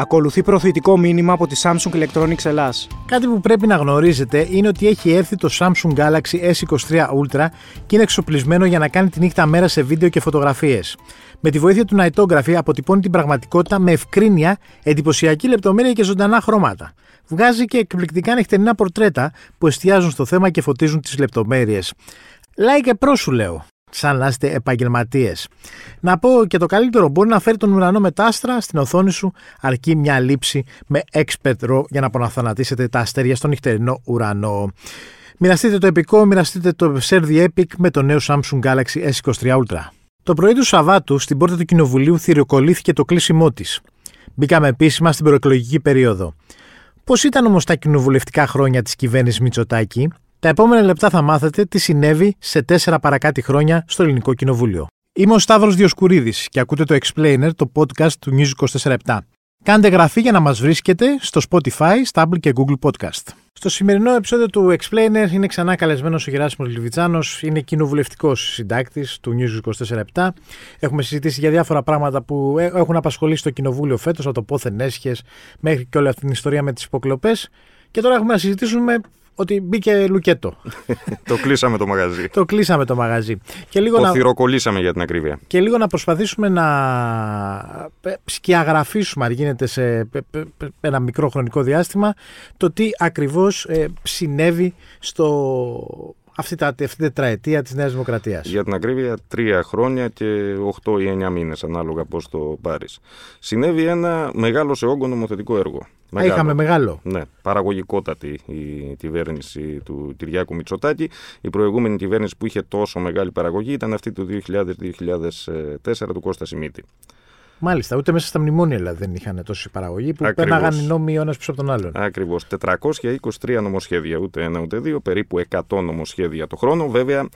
Ακολουθεί προωθητικό μήνυμα από τη Samsung Electronics Ελλάς. Κάτι που πρέπει να γνωρίζετε είναι ότι έχει έρθει το Samsung Galaxy S23 Ultra και είναι εξοπλισμένο για να κάνει τη νύχτα μέρα σε βίντεο και φωτογραφίες. Με τη βοήθεια του Nightography αποτυπώνει την πραγματικότητα με ευκρίνεια, εντυπωσιακή λεπτομέρεια και ζωντανά χρώματα. Βγάζει και εκπληκτικά νυχτερινά πορτρέτα που εστιάζουν στο θέμα και φωτίζουν τις λεπτομέρειες. Like και προ σου λέω σαν να είστε επαγγελματίες. Να πω και το καλύτερο, μπορεί να φέρει τον ουρανό με τα άστρα στην οθόνη σου, αρκεί μια λήψη με expert raw για να αποναθανατήσετε τα αστέρια στον νυχτερινό ουρανό. Μοιραστείτε το επικό, μοιραστείτε το Share the Epic με το νέο Samsung Galaxy S23 Ultra. Το πρωί του Σαββάτου, στην πόρτα του Κοινοβουλίου, θηριοκολλήθηκε το κλείσιμό της. Μπήκαμε επίσημα στην προεκλογική περίοδο. Πώς ήταν όμως τα κοινοβουλευτικά χρόνια της κυβέρνησης Μητσοτάκη, τα επόμενα λεπτά θα μάθετε τι συνέβη σε τέσσερα παρακάτι χρόνια στο Ελληνικό Κοινοβούλιο. Είμαι ο Σταύρος Διοσκουρίδης και ακούτε το Explainer, το podcast του News 24 Κάντε γραφή για να μας βρίσκετε στο Spotify, Stable και Google Podcast. Στο σημερινό επεισόδιο του Explainer είναι ξανά καλεσμένος ο Γεράσιμος Λιβιτσάνος, είναι κοινοβουλευτικός συντάκτης του News 24 Έχουμε συζητήσει για διάφορα πράγματα που έχουν απασχολήσει το Κοινοβούλιο φέτος, από το πόθεν έσχες μέχρι και όλη αυτή την ιστορία με τις υποκλοπές. Και τώρα έχουμε να συζητήσουμε ότι μπήκε λουκέτο. το κλείσαμε το μαγαζί. το κλείσαμε το μαγαζί. Και λίγο το να... θυροκολλήσαμε για την ακρίβεια. Και λίγο να προσπαθήσουμε να σκιαγραφίσουμε, αν γίνεται σε ένα μικρό χρονικό διάστημα, το τι ακριβώς ε, συνέβη στο αυτή, τα, αυτή την τετραετία της Νέας Δημοκρατίας. Για την ακρίβεια τρία χρόνια και 8 ή 9 μήνες ανάλογα πώς το πάρεις. Συνέβη ένα μεγάλο σε όγκο νομοθετικό έργο. Μεγάλο. είχαμε μεγάλο. Ναι, παραγωγικότατη η κυβέρνηση του Κυριάκου Μητσοτάκη. Η προηγούμενη κυβέρνηση που είχε τόσο μεγάλη παραγωγή ήταν αυτή του 2000-2004 του Κώστα Σιμίτη. Μάλιστα, ούτε μέσα στα μνημόνια δηλαδή δεν είχαν τόση παραγωγή που Ακριβώς. πέρναγαν οι νόμοι ο ένας πίσω από τον άλλον. Ακριβώς. 423 νομοσχέδια, ούτε ένα ούτε δύο, περίπου 100 νομοσχέδια το χρόνο. Βέβαια,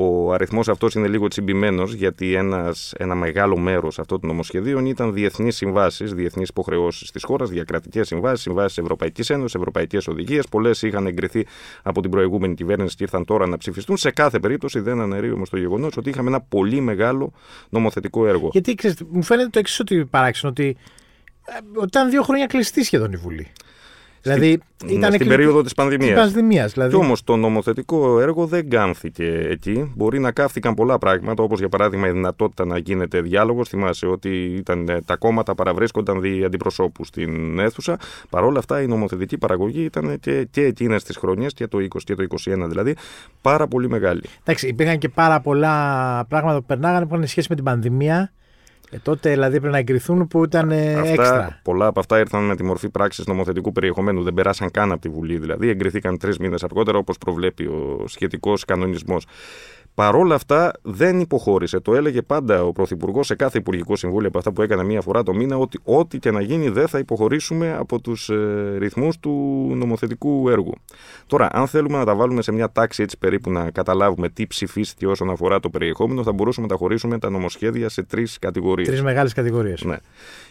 ο αριθμός αυτός είναι λίγο τσιμπημένος, γιατί ένας, ένα μεγάλο μέρος αυτών των νομοσχεδίων ήταν διεθνείς συμβάσεις, διεθνείς υποχρεώσεις της χώρας, διακρατικές συμβάσεις, συμβάσεις Ευρωπαϊκής Ένωσης, Ευρωπαϊκές Οδηγίες. Πολλές είχαν εγκριθεί από την προηγούμενη κυβέρνηση και ήρθαν τώρα να ψηφιστούν. Σε κάθε περίπτωση δεν αναιρεί όμως το γεγονός ότι είχαμε ένα πολύ μεγάλο νομοθετικό έργο. Γιατί ξέρετε, μου φαίνεται το εξής ότι παράξενο, ότι ε, ήταν δύο χρόνια κλειστή σχεδόν η Βουλή. Δηλαδή, ήταν στην περίοδο της πανδημίας. Δηλαδή. Και όμως το νομοθετικό έργο δεν κάμθηκε εκεί. Μπορεί να κάφθηκαν πολλά πράγματα, όπως για παράδειγμα η δυνατότητα να γίνεται διάλογος. Θυμάσαι ότι ήταν, ε, τα κόμματα παραβρίσκονταν δι αντιπροσώπους στην αίθουσα. Παρ' όλα αυτά η νομοθετική παραγωγή ήταν και, και εκείνες τις χρονιές, και το 20 και το 21 δηλαδή, πάρα πολύ μεγάλη. Εντάξει, υπήρχαν και πάρα πολλά πράγματα που περνάγανε που είχαν σχέση με την πανδημία. Ε, τότε δηλαδή πρέπει να εγκριθούν που ήταν ε, αυτά, έξτρα. Πολλά από αυτά ήρθαν με τη μορφή πράξης νομοθετικού περιεχομένου. Δεν περάσαν καν από τη Βουλή. Δηλαδή εγκριθήκαν τρεις μήνες αργότερα, όπως προβλέπει ο σχετικός κανονισμός. Παρόλα αυτά δεν υποχώρησε. Το έλεγε πάντα ο Πρωθυπουργός σε κάθε Υπουργικό Συμβούλιο από αυτά που έκανε μία φορά το μήνα ότι ό,τι και να γίνει δεν θα υποχωρήσουμε από τους ε, ρυθμούς του νομοθετικού έργου. Τώρα, αν θέλουμε να τα βάλουμε σε μια τάξη έτσι περίπου να καταλάβουμε τι ψηφίστηκε όσον αφορά το περιεχόμενο, θα μπορούσαμε να τα χωρίσουμε τα νομοσχέδια σε τρεις κατηγορίες. Τρεις μεγάλες κατηγορίες. Ναι.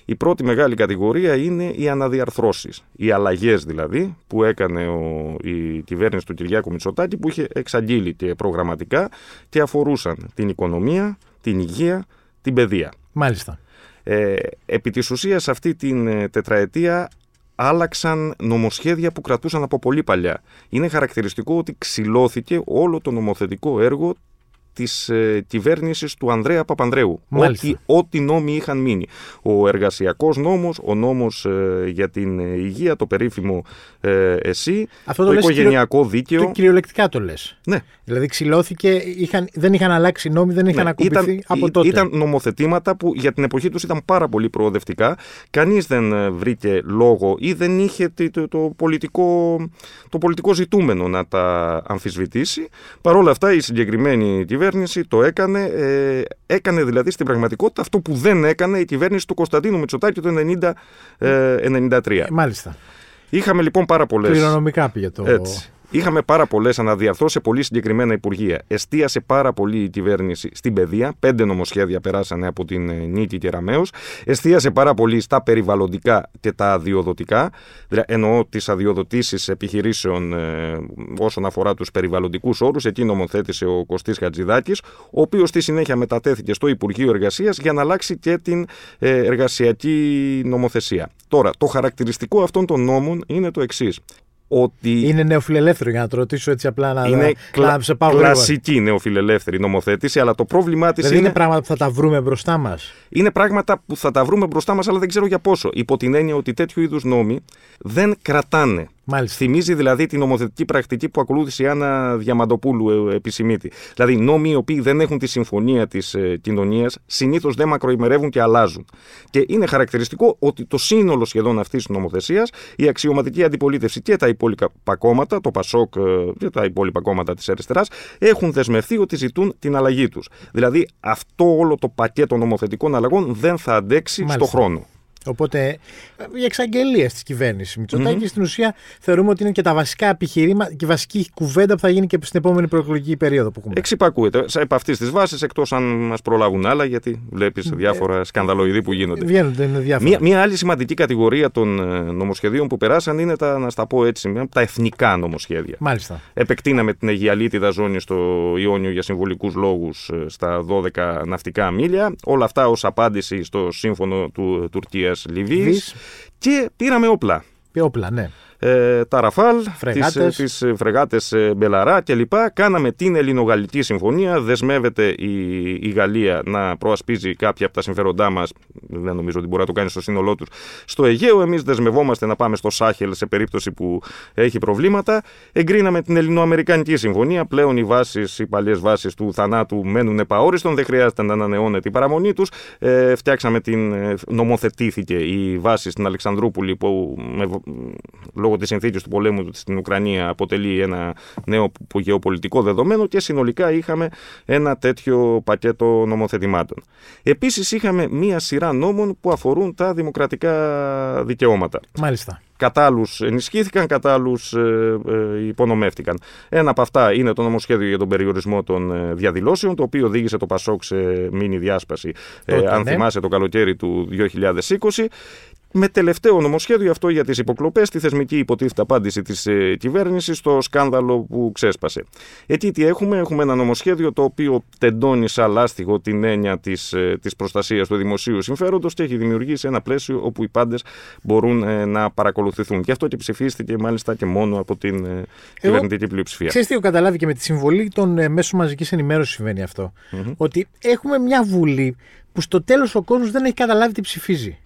Η πρώτη μεγάλη κατηγορία είναι οι αναδιαρθρώσεις. Οι αλλαγές δηλαδή που έκανε ο, η κυβέρνηση του Κυριάκου Μητσοτάκη που είχε εξαγγείλει και προγραμματικά και αφορούσαν την οικονομία, την υγεία, την παιδεία. Μάλιστα. Ε, επί της ουσίας αυτή την ε, τετραετία άλλαξαν νομοσχέδια που κρατούσαν από πολύ παλιά. Είναι χαρακτηριστικό ότι ξυλώθηκε όλο το νομοθετικό έργο της ε, κυβέρνησης του Ανδρέα Παπανδρέου. Ό,τι, ό,τι νόμοι είχαν μείνει. Ο εργασιακός νόμος, ο νόμος ε, για την ε, υγεία, το περίφημο ε, ΕΣΥ, Αυτό το, το οικογενειακό κυριο... δίκαιο. Και κυριολεκτικά το λες. Ναι. Δηλαδή ξυλώθηκε, είχαν, δεν είχαν αλλάξει νόμοι, δεν είχαν ναι. ακουμπηθεί ήταν, από τότε. Ήταν νομοθετήματα που για την εποχή τους ήταν πάρα πολύ προοδευτικά. Κανείς δεν ε, βρήκε λόγο ή δεν είχε το, το, πολιτικό, το πολιτικό ζητούμενο να τα αμφισβητήσει. Παρ' όλα αυτά η συγκεκριμένη κυβέρνηση κυβέρνηση το έκανε, ε, έκανε δηλαδή στην πραγματικότητα αυτό που δεν έκανε η κυβέρνηση του Κωνσταντίνου Μητσοτάκη το 1993. Ε, μάλιστα. Είχαμε λοιπόν πάρα πολλές. Κληρονομικά πήγε το. Έτσι. Είχαμε πάρα πολλές, αναδιαρθρώσεις πολύ συγκεκριμένα υπουργεία. Εστίασε πάρα πολύ η κυβέρνηση στην παιδεία. Πέντε νομοσχέδια περάσανε από την ε, Νίκη και Ραμαίο. Εστίασε πάρα πολύ στα περιβαλλοντικά και τα αδειοδοτικά. Δηλαδή, εννοώ τις αδειοδοτήσεις επιχειρήσεων ε, όσον αφορά τους περιβαλλοντικούς όρους. Εκεί νομοθέτησε ο Κωστής Χατζηδάκης, ο οποίος στη συνέχεια μετατέθηκε στο Υπουργείο Εργασίας για να αλλάξει και την ε, εργασιακή νομοθεσία. Τώρα, το χαρακτηριστικό αυτών των νόμων είναι το εξής ότι. Είναι νεοφιλελεύθερο για να το ρωτήσω έτσι απλά να, είναι κλα... σε πάω κλασική νεοφιλελεύθερη νομοθέτηση, αλλά το πρόβλημά της δηλαδή είναι. είναι πράγματα που θα τα βρούμε μπροστά μας. Είναι πράγματα που θα τα βρούμε μπροστά μας, αλλά δεν ξέρω για πόσο. Υπό την έννοια ότι τέτοιου είδους νόμοι δεν κρατάνε. Μάλιστα. Θυμίζει δηλαδή την νομοθετική πρακτική που ακολούθησε η Άννα Διαμαντοπούλου ε, επισημήτη. Δηλαδή, νόμοι οι οποίοι δεν έχουν τη συμφωνία της ε, κοινωνίας συνήθως δεν μακροημερεύουν και αλλάζουν. Και είναι χαρακτηριστικό ότι το σύνολο σχεδόν αυτής της νομοθεσίας, η αξιωματική αντιπολίτευση και τα υπόλοιπα κόμματα, το Πασόκ ε, και τα υπόλοιπα κόμματα της αριστεράς, έχουν δεσμευτεί ότι ζητούν την αλλαγή τους. Δηλαδή, αυτό όλο το πακέτο νομοθετικών αλλαγών δεν θα αντέξει Μάλιστα. στο χρόνο. Οπότε οι εξαγγελίες της κυβέρνησης Μητσοτάκης mm-hmm. στην ουσία θεωρούμε ότι είναι και τα βασικά επιχειρήματα και η βασική κουβέντα που θα γίνει και στην επόμενη προεκλογική περίοδο που έχουμε. Εξυπακούεται. Επ' αυτής της βάσης, εκτός αν μας προλάβουν άλλα, γιατί βλέπεις διάφορα σκανδαλοειδή που γίνονται. Βγαίνονται, είναι διάφορα. Μία, μία άλλη σημαντική κατηγορία των ε, νομοσχεδίων που περάσαν είναι τα, να στα πω έτσι, τα εθνικά νομοσχέδια. Μάλιστα. Επεκτείναμε την Αιγιαλίτιδα ζώνη στο Ιόνιο για συμβολικούς λόγους στα 12 ναυτικά μίλια. Όλα αυτά ως απάντηση στο σύμφωνο του Τουρκίας Λιβύης. Και πήραμε όπλα. Όπλα, ναι. Ε, τα Ραφάλ, φρεγάτες. τις, τις φρεγάτες Μπελαρά κλπ. Κάναμε την Ελληνογαλλική Συμφωνία. Δεσμεύεται η, η Γαλλία να προασπίζει κάποια από τα συμφέροντά μας, δεν νομίζω ότι μπορεί να το κάνει στο σύνολό τους, στο Αιγαίο. Εμείς δεσμευόμαστε να πάμε στο Σάχελ σε περίπτωση που έχει προβλήματα. Εγκρίναμε την Ελληνοαμερικανική Συμφωνία. Πλέον οι βάσεις, οι παλιές βάσεις του θανάτου μένουν επαόριστον. Δεν χρειάζεται να ανανεώνεται η παραμονή τους. Ε, φτιάξαμε την, νομοθετήθηκε η βάση στην Αλεξανδρούπολη που με, λόγω της συνθήκης του πολέμου στην Ουκρανία αποτελεί ένα νέο γεωπολιτικό δεδομένο και συνολικά είχαμε ένα τέτοιο πακέτο νομοθετημάτων. Επίσης είχαμε μία σειρά νόμων που αφορούν τα δημοκρατικά δικαιώματα. Μάλιστα. Κατά άλλους ενισχύθηκαν, κατά άλλους ε, ε, υπονομεύτηκαν. Ένα από αυτά είναι το νομοσχέδιο για τον περιορισμό των ε, διαδηλώσεων, το οποίο οδήγησε το Πασόκ σε μήνυ διάσπαση, Τότε, αν ναι. θυμάσαι, το καλοκαίρι του 2020. Με τελευταίο νομοσχέδιο αυτό για τις υποκλοπές, τη θεσμική υποτίθεται απάντηση της ε, κυβέρνησης στο σκάνδαλο που ξέσπασε. Εκεί τι έχουμε, έχουμε ένα νομοσχέδιο το οποίο τεντώνει σαν λάστιγο την έννοια της της προστασίας του δημοσίου συμφέροντος και έχει δημιουργήσει ένα πλαίσιο όπου οι πάντες μπορούν ε, να παρακολουθηθούν. Γι' αυτό και ψηφίστηκε μάλιστα και μόνο από την ε, κυβερνητική πλειοψηφία. Ξέρετε τι έχω καταλάβει και με τη συμβολή των ε, μέσων μαζικής ενημέρωσης συμβαίνει αυτό. Mm-hmm. Ότι έχουμε μια βουλή που στο τέλος ο κόσμος δεν έχει καταλάβει τι ψηφίζει.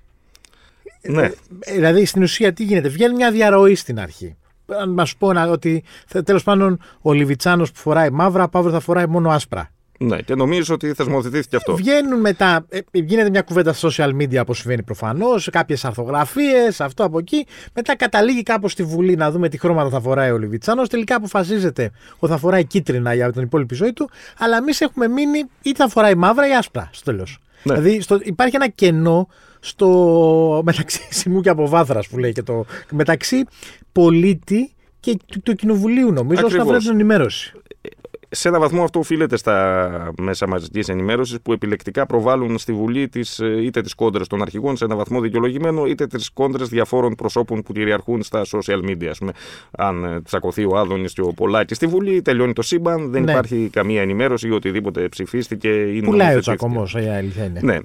Ναι. Ε, δηλαδή στην ουσία τι γίνεται, βγαίνει μια διαρροή στην αρχή. Αν μας πω να, ότι τέλος πάντων ο Λιβιτσάνος που φοράει μαύρα, αύριο θα φοράει μόνο άσπρα. Ναι, και νομίζω ότι θεσμοθετήθηκε αυτό. Βγαίνουν μετά, ε, γίνεται μια κουβέντα στα social media όπως συμβαίνει προφανώς, κάποιες αρθογραφίες, αυτό από εκεί. Μετά καταλήγει κάπως στη Βουλή να δούμε τι χρώματα θα φοράει ο Λιβιτσάνος. Τελικά αποφασίζεται ότι θα φοράει κίτρινα για την υπόλοιπη ζωή του. Αλλά εμείς έχουμε μείνει είτε θα φοράει μαύρα ή άσπρα στο τέλος. Ναι. Δηλαδή στο, υπάρχει ένα κενό στο μεταξύ Σιμού και Αποβάθρας που λέει και το μεταξύ πολίτη και του, του κοινοβουλίου νομίζω ώστε να βρει την ενημέρωση. Σε έναν βαθμό αυτό οφείλεται στα μέσα μαζικής ενημέρωσης που επιλεκτικά προβάλλουν στη Βουλή τις, είτε τις κόντρες των αρχηγών σε έναν βαθμό δικαιολογημένο, είτε τις κόντρες διαφόρων προσώπων που κυριαρχούν στα social media. Ας πούμε, αν τσακωθεί ο Άδωνης και ο Πολάκης στη Βουλή, τελειώνει το σύμπαν, δεν Ναι. υπάρχει καμία ενημέρωση ή οτιδήποτε ψηφίστηκε. Ή Πουλάει ο νομοθετήθηκε. τσακωμός, η αλήθεια είναι. Ναι.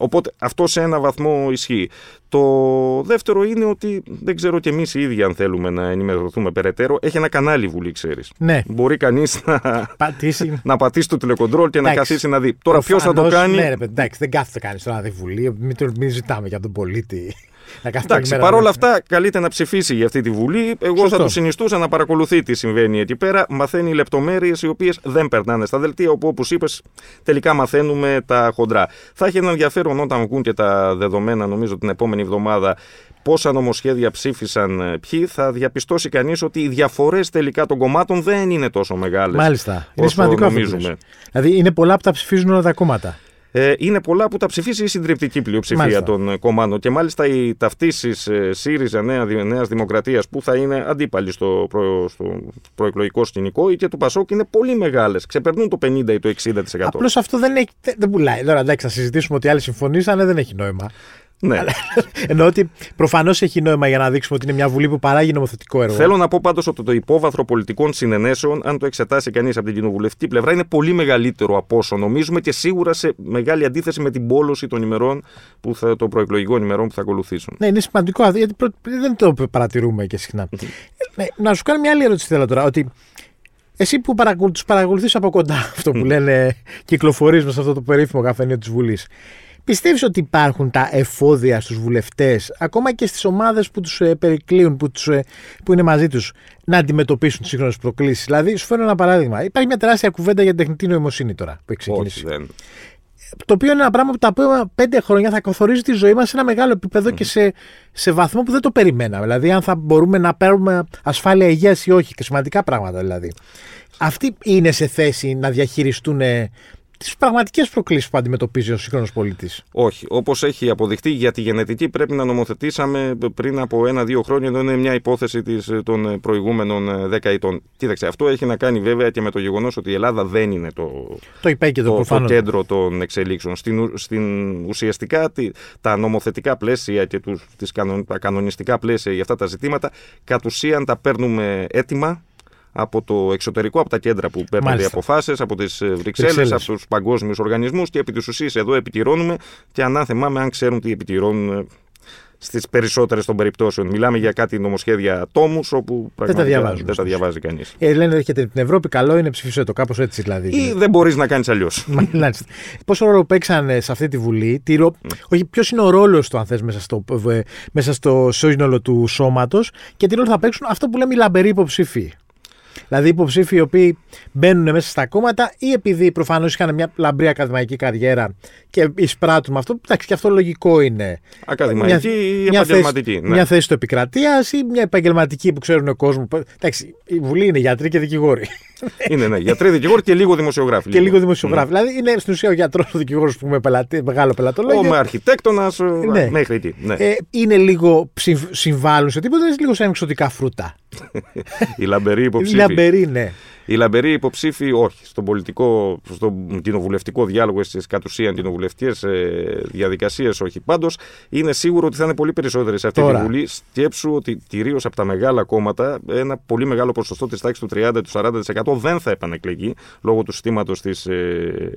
Οπότε αυτό σε ένα βαθμό ισχύει. Το δεύτερο είναι ότι δεν ξέρω και εμείς οι ίδιοι, αν θέλουμε να ενημερωθούμε περαιτέρω, έχει ένα κανάλι η Βουλή, ξέρεις. Ναι. Μπορεί κανείς να, Πατήσει. να πατήσει το τηλεκοντρόλ και να Εντάξει. καθίσει να δει. Τώρα ποιος θα το Προφανώς, κάνει; Ναι, ρε, παιδί, εντάξει, δεν κάθεται κανείς τώρα να δει Βουλή. Μην, το- μην ζητάμε για τον πολίτη. Να κάθεται Εντάξει, όλη μέρα παρόλα να- αυτά, καλείται να ψηφίσει για αυτή τη Βουλή. Εγώ Σωστό. θα του συνιστούσα να παρακολουθεί τι συμβαίνει εκεί πέρα. Μαθαίνει λεπτομέρειες οι οποίες δεν περνάνε στα δελτία, όπου όπως είπες, τελικά μαθαίνουμε τα χοντρά. Θα έχει ένα ενδιαφέρον όταν βγουν και τα δεδομένα, νομίζω την επόμενη εβδομάδα, πόσα νομοσχέδια ψήφισαν ε, ποιοι. Θα διαπιστώσει κανείς ότι οι διαφορές τελικά των κομμάτων δεν είναι τόσο μεγάλες. Μάλιστα. Είναι όσο σημαντικό αυτό. που νομίζουμε. λες. Δηλαδή είναι πολλά που τα ψηφίζουν όλα τα κόμματα. Ε, είναι πολλά που τα ψηφίσει η συντριπτική πλειοψηφία Μάλιστα. των κομμάτων. Και μάλιστα οι ταυτίσεις ε, ΣΥΡΙΖΑ Νέα, Νέας Δημοκρατίας που θα είναι αντίπαλοι στο, προ, στο προεκλογικό σκηνικό ή και του Πασόκ είναι πολύ μεγάλες. Ξεπερνούν το 50% ή το 60%. Απλώς αυτό δεν, έχει, δεν, δεν πουλάει. Τώρα εντάξει, θα συζητήσουμε ότι άλλοι συμφωνήσανε, δεν έχει νόημα. Ναι. Εννοώ ότι προφανώς έχει νόημα για να δείξουμε ότι είναι μια βουλή που παράγει νομοθετικό έργο. Θέλω να πω πάντως ότι το υπόβαθρο πολιτικών συνενέσεων, αν το εξετάσει κανείς από την κοινοβουλευτική πλευρά, είναι πολύ μεγαλύτερο από όσο νομίζουμε και σίγουρα σε μεγάλη αντίθεση με την πόλωση των ημερών που θα, των προεκλογικών ημερών που θα ακολουθήσουν. Ναι, είναι σημαντικό αυτό, γιατί προ- δεν το παρατηρούμε και συχνά. ναι, να σου κάνω μια άλλη ερώτηση θέλω τώρα. Ότι εσύ που παρακολου... τους παρακολουθείς από κοντά αυτό που λένε κυκλοφορεί με σε αυτό το περίφημο καφενείο της Βουλής. Πιστεύεις ότι υπάρχουν τα εφόδια στους βουλευτές, ακόμα και στις ομάδες που τους ε, περικλείουν, που, τους, ε, που είναι μαζί τους, να αντιμετωπίσουν τις σύγχρονες προκλήσεις; Δηλαδή, σου φέρω ένα παράδειγμα. Υπάρχει μια τεράστια κουβέντα για την τεχνητή νοημοσύνη τώρα που έχει ξεκινήσει. Όχι, δεν. Το οποίο είναι ένα πράγμα που τα επόμενα πέντε χρόνια θα καθορίζει τη ζωή μας σε ένα μεγάλο επίπεδο και σε, σε βαθμό που δεν το περιμέναμε. Δηλαδή, αν θα μπορούμε να παίρνουμε ασφάλεια υγείας ή όχι, και σημαντικά πράγματα δηλαδή. Αυτοί είναι σε θέση να διαχειριστούν τις πραγματικές προκλήσεις που αντιμετωπίζει ο σύγχρονος πολίτης. Όχι. Όπως έχει αποδειχτεί, για τη γενετική πρέπει να νομοθετήσαμε πριν από ένα-δύο χρόνια. Εδώ είναι μια υπόθεση της, των προηγούμενων ε, δέκα ετών. Κοίταξε, αυτό έχει να κάνει βέβαια και με το γεγονός ότι η Ελλάδα δεν είναι το, Το υπέκεντρο το, το προφανώς. κέντρο των εξελίξεων. Στην, ου- στην ουσιαστικά τι- τα νομοθετικά πλαίσια και τους, τις κανον, τα κανονιστικά πλαίσια για αυτά τα ζητήματα κατ' ουσίαν τα παίρνουμε έτοιμα από το εξωτερικό, από τα κέντρα που παίρνουν οι Μάλιστα. αποφάσεις, από τις Βρυξέλλες, Βρυξέλλες. από τους παγκόσμιους οργανισμούς και επί της ουσίας εδώ επιτηρώνουμε και ανάθεμά με αν ξέρουν τι επιτηρώνουν στις περισσότερες των περιπτώσεων. Μιλάμε για κάτι νομοσχέδια τόμους όπου πραγματικά διαβάζουμε, δεν τα ωστόσο. διαβάζει κανείς. Ε, λένε έρχεται την Ευρώπη, καλό είναι ψηφίσέ το, κάπως έτσι δηλαδή. Ή δεν μπορείς να κάνεις αλλιώς. Μάλιστα. Πόσο ρόλο παίξανε σε αυτή τη Βουλή, τι ρο... όχι ποιος είναι ο ρόλος του, αν θες, μέσα στο, ε, μέσα στο σύνολο του σώματος και τι ρόλο θα παίξουν αυτό που λέμε οι λαμπεροί υποψήφοι; Δηλαδή υποψήφοι οι οποίοι μπαίνουν μέσα στα κόμματα ή επειδή προφανώς είχαν μια λαμπρή ακαδημαϊκή καριέρα και εισπράττουν με αυτό. Εντάξει, και αυτό λογικό είναι. Ακαδημαϊκή ή επαγγελματική. Θέση, ναι. Μια θέση του επικρατεία ή μια επαγγελματική που ξέρουν ο κόσμος. Εντάξει, η Βουλή είναι γιατροί και δικηγόροι. Είναι, ναι. Γιατροί, δικηγόροι και λίγο δημοσιογράφοι. και λίγο δημοσιογράφοι. Δηλαδή είναι στην ουσία ο γιατρός, ο δικηγόρος που έχουμε πελατη, μεγάλο Ο πελατολόγιο. με αρχιτέκτονας Ναι. μέχρι εκεί. Ναι. Ε, είναι λίγο συμ- συμβάλλουν σε τίποτα, είναι λίγο σαν εξωτικά φρούτα. Οι λαμπεροί υποψήφοι. Λαμπεροί, ναι. Οι λαμπεροί υποψήφοι, όχι. Στον πολιτικό, στον κοινοβουλευτικό διάλογο, στις κατ' ουσίαν κοινοβουλευτικές ε, διαδικασίες, όχι. Πάντως, είναι σίγουρο ότι θα είναι πολύ περισσότεροι σε αυτή Τώρα. τη Βουλή. Σκέψου ότι κυρίως από τα μεγάλα κόμματα, ένα πολύ μεγάλο ποσοστό της τάξης του 30-40% δεν θα επανεκλεγεί λόγω του συστήματος της ε,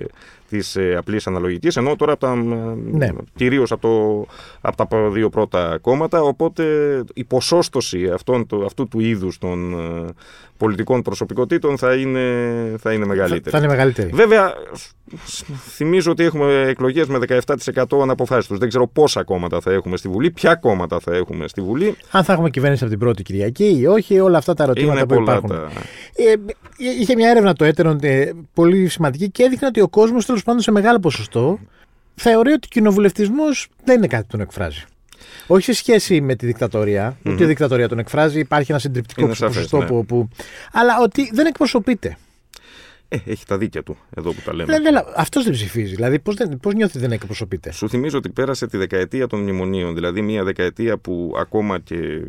της, ε, απλής αναλογικής. Ενώ τώρα από τα, Ναι. κυρίως από, το- από τα δύο πρώτα κόμματα. Οπότε η ποσόστοση αυτών, του- αυτού του είδους των ε, πολιτικών προσωπικότητων θα είναι, θα είναι Θα, μεγαλύτερη. θα είναι μεγαλύτερη. Βέβαια, σ- σ- θυμίζω ότι έχουμε εκλογές με 17% αναποφάσεις τους. Δεν ξέρω πόσα κόμματα θα έχουμε στη Βουλή, ποια κόμματα θα έχουμε στη Βουλή. Αν θα έχουμε κυβέρνηση από την πρώτη Κυριακή ή όχι, όλα αυτά τα ερωτήματα Είναι που πολλά υπάρχουν. τα... Ε, είχε μια έρευνα το έτερον ε, πολύ σημαντική και έδειχνε ότι ο κόσμος τέλος πάντων σε μεγάλο ποσοστό θεωρεί ότι ο κοινοβουλευτισμός δεν είναι κάτι που τον εκφράζει. Όχι σε σχέση με τη δικτατορία, ούτε η δικτατορία τον εκφράζει, υπάρχει ένα συντριπτικό Είναι σαφές, ποσοστό ναι. που, που. Αλλά ότι δεν εκπροσωπείται. Ε, έχει τα δίκια του εδώ που τα λέμε. Δηλαδή, αυτός δεν ψηφίζει. Δηλαδή, πώς πώς νιώθει ότι δεν εκπροσωπείται; Σου θυμίζω ότι πέρασε τη δεκαετία των μνημονίων, δηλαδή μια δεκαετία που ακόμα και,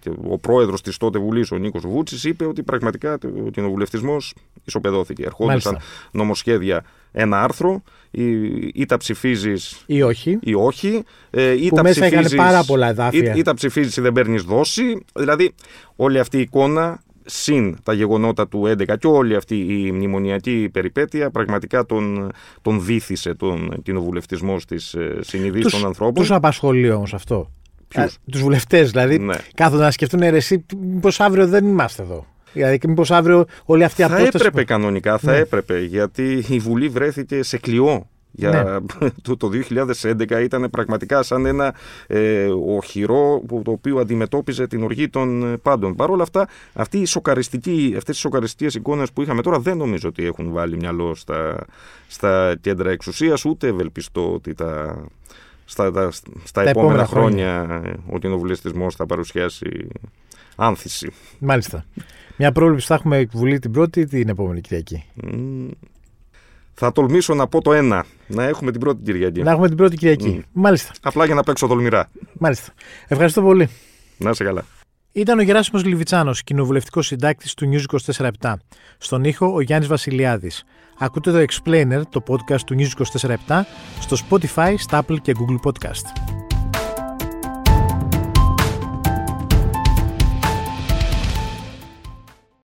και ο πρόεδρος της τότε Βουλής, ο Νίκος Βούτσης, είπε ότι πραγματικά ο κοινοβουλευτισμός ισοπεδώθηκε. Ερχόντουσαν Μάλιστα. νομοσχέδια ένα άρθρο, ή, ή τα ψηφίζεις Ή όχι. ή όχι, ε, ή Που τα μέσα είχαν ψηφίζεις, πάρα πολλά εδάφια. Ή, ή τα ψηφίζεις ή δεν παίρνεις δόση. Δηλαδή, όλη αυτή η εικόνα συν τα γεγονότα του 11 και όλη αυτή η μνημονιακή περιπέτεια πραγματικά τον, τον βήθησε τον κοινοβουλευτισμό στις ε, συνειδήσεις των ανθρώπων. Τους απασχολεί όμως αυτό. Ποιους; Τους βουλευτές δηλαδή. Ναι. Κάθονται να σκεφτούν ρε, εσύ, μήπως αύριο δεν είμαστε εδώ. Δηλαδή, και μήπως αύριο όλη αυτή η Θα απόσταση. έπρεπε κανονικά, θα Ναι. έπρεπε, γιατί η Βουλή βρέθηκε σε κλειό. Για το, το 2011 ήταν πραγματικά σαν ένα ε, οχυρό που, το οποίο αντιμετώπιζε την οργή των ε, πάντων. Παρ' όλα αυτά, αυτή η σοκαριστική, αυτές οι σοκαριστικές εικόνες που είχαμε τώρα δεν νομίζω ότι έχουν βάλει μυαλό στα, στα κέντρα εξουσίας, ούτε ευελπιστώ ότι τα, στα, τα, στα επόμενα, επόμενα χρόνια, ε, ο κοινοβουλευτισμός θα παρουσιάσει άνθηση. Μάλιστα. Μια πρόβλεψη θα έχουμε βουλή την πρώτη ή την επόμενη Κυριακή; Μμμ. Θα τολμήσω να πω το ένα. Να έχουμε την πρώτη Κυριακή. Να έχουμε την πρώτη Κυριακή. Mm. Μάλιστα. Απλά για να παίξω τολμηρά. Μάλιστα. Ευχαριστώ πολύ. Να είσαι καλά. Ήταν ο Γεράσιμος Λιβιτσάνος, κοινοβουλευτικός συντάκτης του News 24 Στον ήχο ο Γιάννης Βασιλιάδης. Ακούτε το Explainer, το podcast του News 24 στο Spotify, στα Apple και Google Podcast.